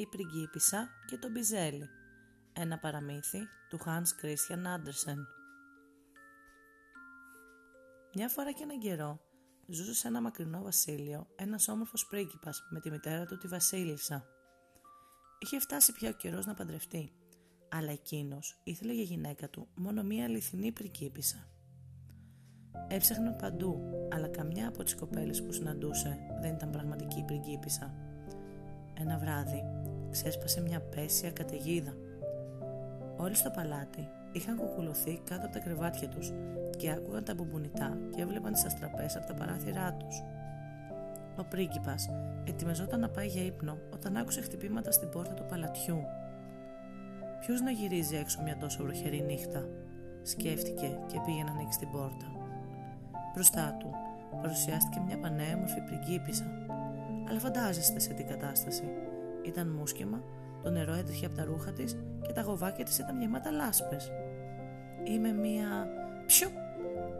η πριγκίπισσα και το μπιζέλι. Ένα παραμύθι του Hans Christian Andersen. Μια φορά και έναν καιρό ζούσε σε ένα μακρινό βασίλειο ένας όμορφος πρίγκιπας με τη μητέρα του τη βασίλισσα. Είχε φτάσει πια ο καιρός να παντρευτεί, αλλά εκείνος ήθελε για γυναίκα του μόνο μία αληθινή πριγκίπισσα. Έψαχνε παντού, αλλά καμιά από τις κοπέλες που συναντούσε δεν ήταν πραγματική πριγκίπισσα. Ένα βράδυ ξέσπασε μια πέσια καταιγίδα. Όλοι στο παλάτι είχαν κουκουλωθεί κάτω από τα κρεβάτια τους και άκουγαν τα μπουμπουνιτά και έβλεπαν τις αστραπές από τα παράθυρά τους. Ο πρίγκιπας ετοιμαζόταν να πάει για ύπνο όταν άκουσε χτυπήματα στην πόρτα του παλατιού. Ποιος να γυρίζει έξω μια τόσο βροχερή νύχτα, σκέφτηκε και πήγε να ανοίξει την πόρτα. Μπροστά του παρουσιάστηκε μια πανέμορφη πριγκίπισσα. Αλλά φαντάζεστε σε τι κατάσταση. Ήταν μουσκεμα, το νερό έτρεχε από τα ρούχα της και τα γοβάκια της ήταν γεμάτα λάσπες. Είμαι μια ψιου,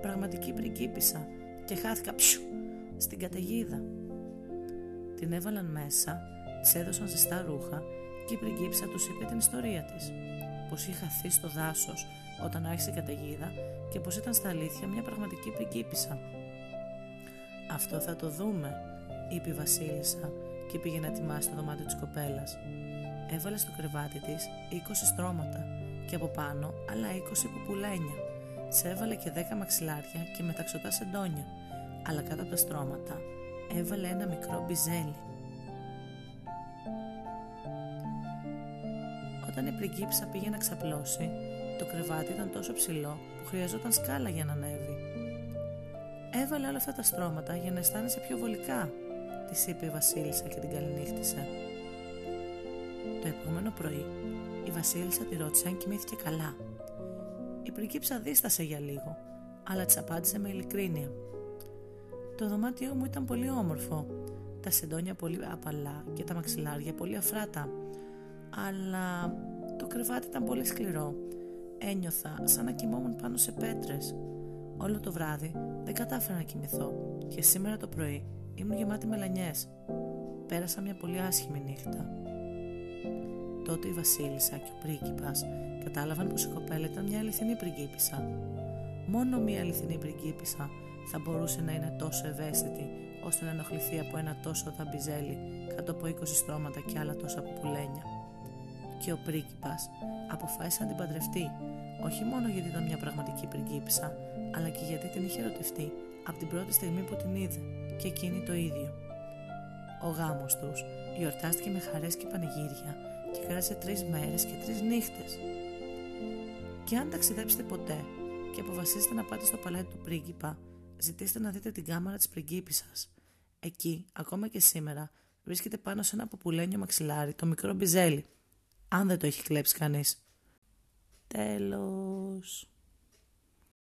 πραγματική πριγκίπισσα και χάθηκα ψιου στην καταιγίδα. Την έβαλαν μέσα, της έδωσαν ζεστά ρούχα και η πριγκίπισσα τους είπε την ιστορία της. Πως είχε χαθεί στο δάσος όταν άρχισε η καταιγίδα και πως ήταν στα αλήθεια μια πραγματική πριγκίπισσα. «Αυτό θα το δούμε», είπε η βασίλισσα και πήγε να ετοιμάσει το δωμάτιο της κοπέλας. Έβαλε στο κρεβάτι της 20 στρώματα και από πάνω άλλα 20 πουπουλένια. Σε έβαλε και 10 μαξιλάρια και μεταξωτά σεντόνια, αλλά κάτω από τα στρώματα έβαλε ένα μικρό μπιζέλι. Όταν η πριγκίψα πήγε να ξαπλώσει, το κρεβάτι ήταν τόσο ψηλό που χρειαζόταν σκάλα για να ανέβει. Έβαλε όλα αυτά τα στρώματα για να αισθάνεσαι πιο βολικά, τη είπε η Βασίλισσα και την καληνύχτησε. Το επόμενο πρωί, η Βασίλισσα τη ρώτησε αν κοιμήθηκε καλά. Η πριγκίψα δίστασε για λίγο, αλλά της απάντησε με ειλικρίνεια. Το δωμάτιό μου ήταν πολύ όμορφο, τα σεντόνια πολύ απαλά και τα μαξιλάρια πολύ αφράτα, αλλά το κρεβάτι ήταν πολύ σκληρό ένιωθα σαν να κοιμόμουν πάνω σε πέτρες. Όλο το βράδυ δεν κατάφερα να κοιμηθώ και σήμερα το πρωί ήμουν γεμάτη μελανιές. Πέρασα μια πολύ άσχημη νύχτα. Τότε η Βασίλισσα και ο πρίγκιπας κατάλαβαν πως η κοπέλα ήταν μια αληθινή πριγκίπισσα. Μόνο μια αληθινή πριγκίπισσα θα μπορούσε να είναι τόσο ευαίσθητη ώστε να ενοχληθεί από ένα τόσο δαμπιζέλι κάτω από 20 στρώματα και άλλα τόσα πουλένια και ο πρίγκιπας αποφάσισε να την παντρευτεί, όχι μόνο γιατί ήταν μια πραγματική πριγκίπισσα, αλλά και γιατί την είχε ερωτευτεί από την πρώτη στιγμή που την είδε και εκείνη το ίδιο. Ο γάμος τους γιορτάστηκε με χαρές και πανηγύρια και κράτησε τρεις μέρες και τρεις νύχτες. Και αν ταξιδέψετε ποτέ και αποφασίσετε να πάτε στο παλάτι του πρίγκιπα, ζητήστε να δείτε την κάμαρα της πριγκίπισσας. Εκεί, ακόμα και σήμερα, βρίσκεται πάνω σε ένα ποπουλένιο μαξιλάρι το μικρό μπιζέλι αν δεν το έχει κλέψει κανείς. Τέλος.